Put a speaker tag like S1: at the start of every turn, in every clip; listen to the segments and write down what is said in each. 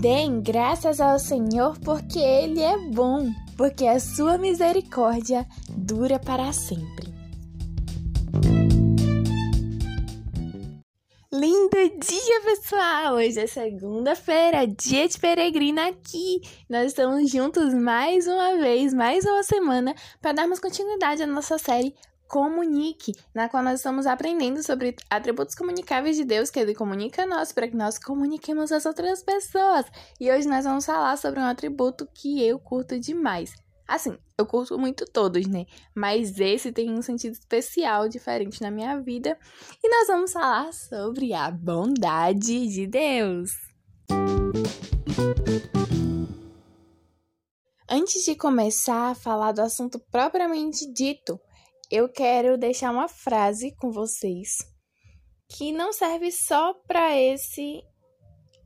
S1: Deem graças ao Senhor porque Ele é bom, porque a sua misericórdia dura para sempre. Lindo dia, pessoal! Hoje é segunda-feira, dia de peregrina aqui. Nós estamos juntos mais uma vez, mais uma semana, para darmos continuidade à nossa série Comunique, na qual nós estamos aprendendo sobre atributos comunicáveis de Deus que Ele comunica a nós para que nós comuniquemos às outras pessoas. E hoje nós vamos falar sobre um atributo que eu curto demais. Assim, eu curto muito todos, né? Mas esse tem um sentido especial, diferente na minha vida. E nós vamos falar sobre a bondade de Deus. Antes de começar a falar do assunto propriamente dito, eu quero deixar uma frase com vocês que não serve só para esse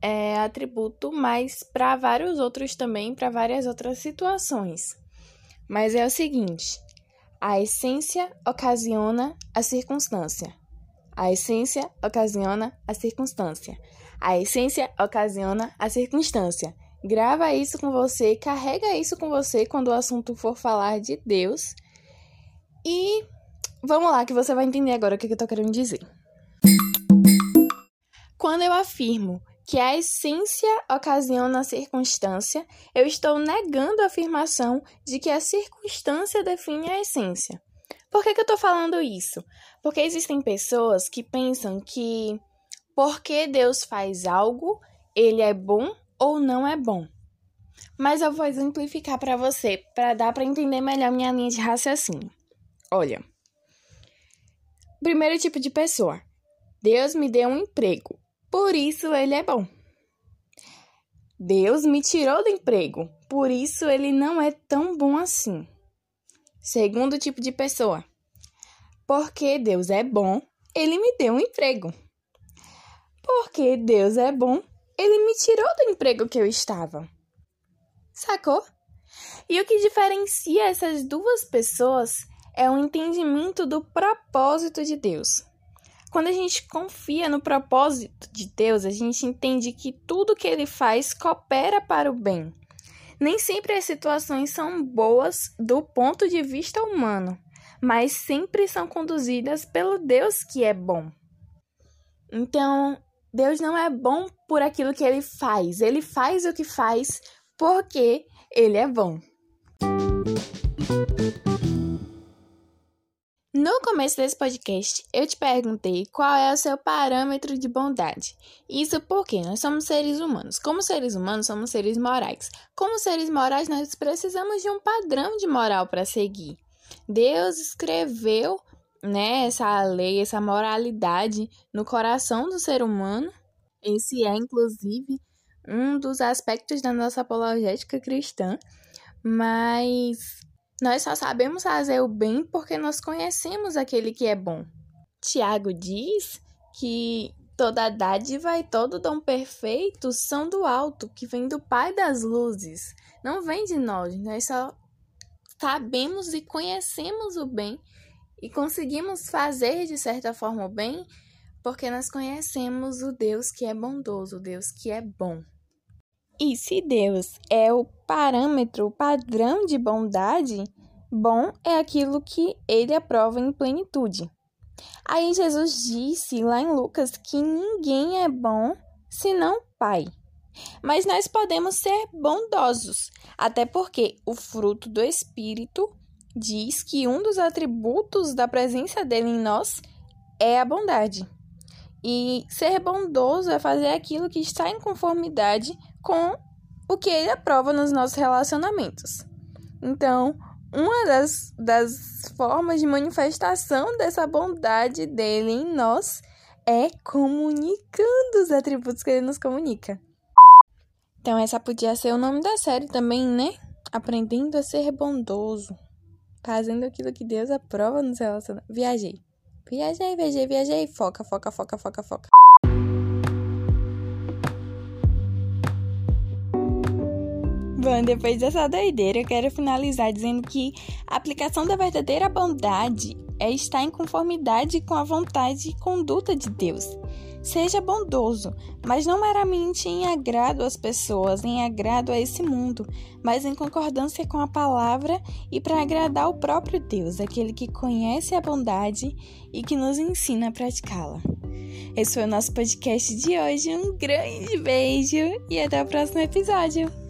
S1: é, atributo, mas para vários outros também, para várias outras situações. Mas é o seguinte: a essência ocasiona a circunstância. A essência ocasiona a circunstância. A essência ocasiona a circunstância. Grava isso com você, carrega isso com você quando o assunto for falar de Deus e vamos lá, que você vai entender agora o que eu tô querendo dizer. Quando eu afirmo que a essência ocasiona a circunstância, eu estou negando a afirmação de que a circunstância define a essência. Por que, que eu estou falando isso? Porque existem pessoas que pensam que porque Deus faz algo, ele é bom ou não é bom. Mas eu vou exemplificar para você, para dar para entender melhor minha linha de raciocínio. Olha, primeiro tipo de pessoa. Deus me deu um emprego, por isso ele é bom. Deus me tirou do emprego, por isso ele não é tão bom assim. Segundo tipo de pessoa. Porque Deus é bom, ele me deu um emprego. Porque Deus é bom, ele me tirou do emprego que eu estava. Sacou? E o que diferencia essas duas pessoas é o entendimento do propósito de Deus. Quando a gente confia no propósito de Deus, a gente entende que tudo que ele faz coopera para o bem. Nem sempre as situações são boas do ponto de vista humano, mas sempre são conduzidas pelo Deus que é bom. Então, Deus não é bom por aquilo que ele faz, ele faz o que faz porque ele é bom. No começo desse podcast, eu te perguntei qual é o seu parâmetro de bondade. Isso porque nós somos seres humanos. Como seres humanos, somos seres morais. Como seres morais, nós precisamos de um padrão de moral para seguir. Deus escreveu né, essa lei, essa moralidade no coração do ser humano. Esse é, inclusive, um dos aspectos da nossa apologética cristã. Mas nós só sabemos fazer o bem porque nós conhecemos aquele que é bom. Tiago diz que toda dádiva e todo dom perfeito são do alto, que vem do Pai das luzes. Não vem de nós, nós só sabemos e conhecemos o bem e conseguimos fazer de certa forma o bem porque nós conhecemos o Deus que é bondoso, o Deus que é bom. E se Deus é o parâmetro, o padrão de bondade, bom é aquilo que ele aprova em plenitude. Aí Jesus disse lá em Lucas que ninguém é bom senão Pai. Mas nós podemos ser bondosos, até porque o fruto do Espírito diz que um dos atributos da presença dele em nós é a bondade. E ser bondoso é fazer aquilo que está em conformidade com o que ele aprova nos nossos relacionamentos. Então, uma das, das formas de manifestação dessa bondade dele em nós é comunicando os atributos que ele nos comunica. Então, essa podia ser o nome da série também, né? Aprendendo a ser bondoso. Fazendo aquilo que Deus aprova nos relacionamentos. Viajei. Viajei, viajei, viajei. Foca, foca, foca, foca, foca. Bom, depois dessa doideira, eu quero finalizar dizendo que a aplicação da verdadeira bondade é estar em conformidade com a vontade e conduta de Deus. Seja bondoso, mas não meramente em agrado às pessoas, em agrado a esse mundo, mas em concordância com a palavra e para agradar o próprio Deus, aquele que conhece a bondade e que nos ensina a praticá-la. Esse foi o nosso podcast de hoje. Um grande beijo e até o próximo episódio.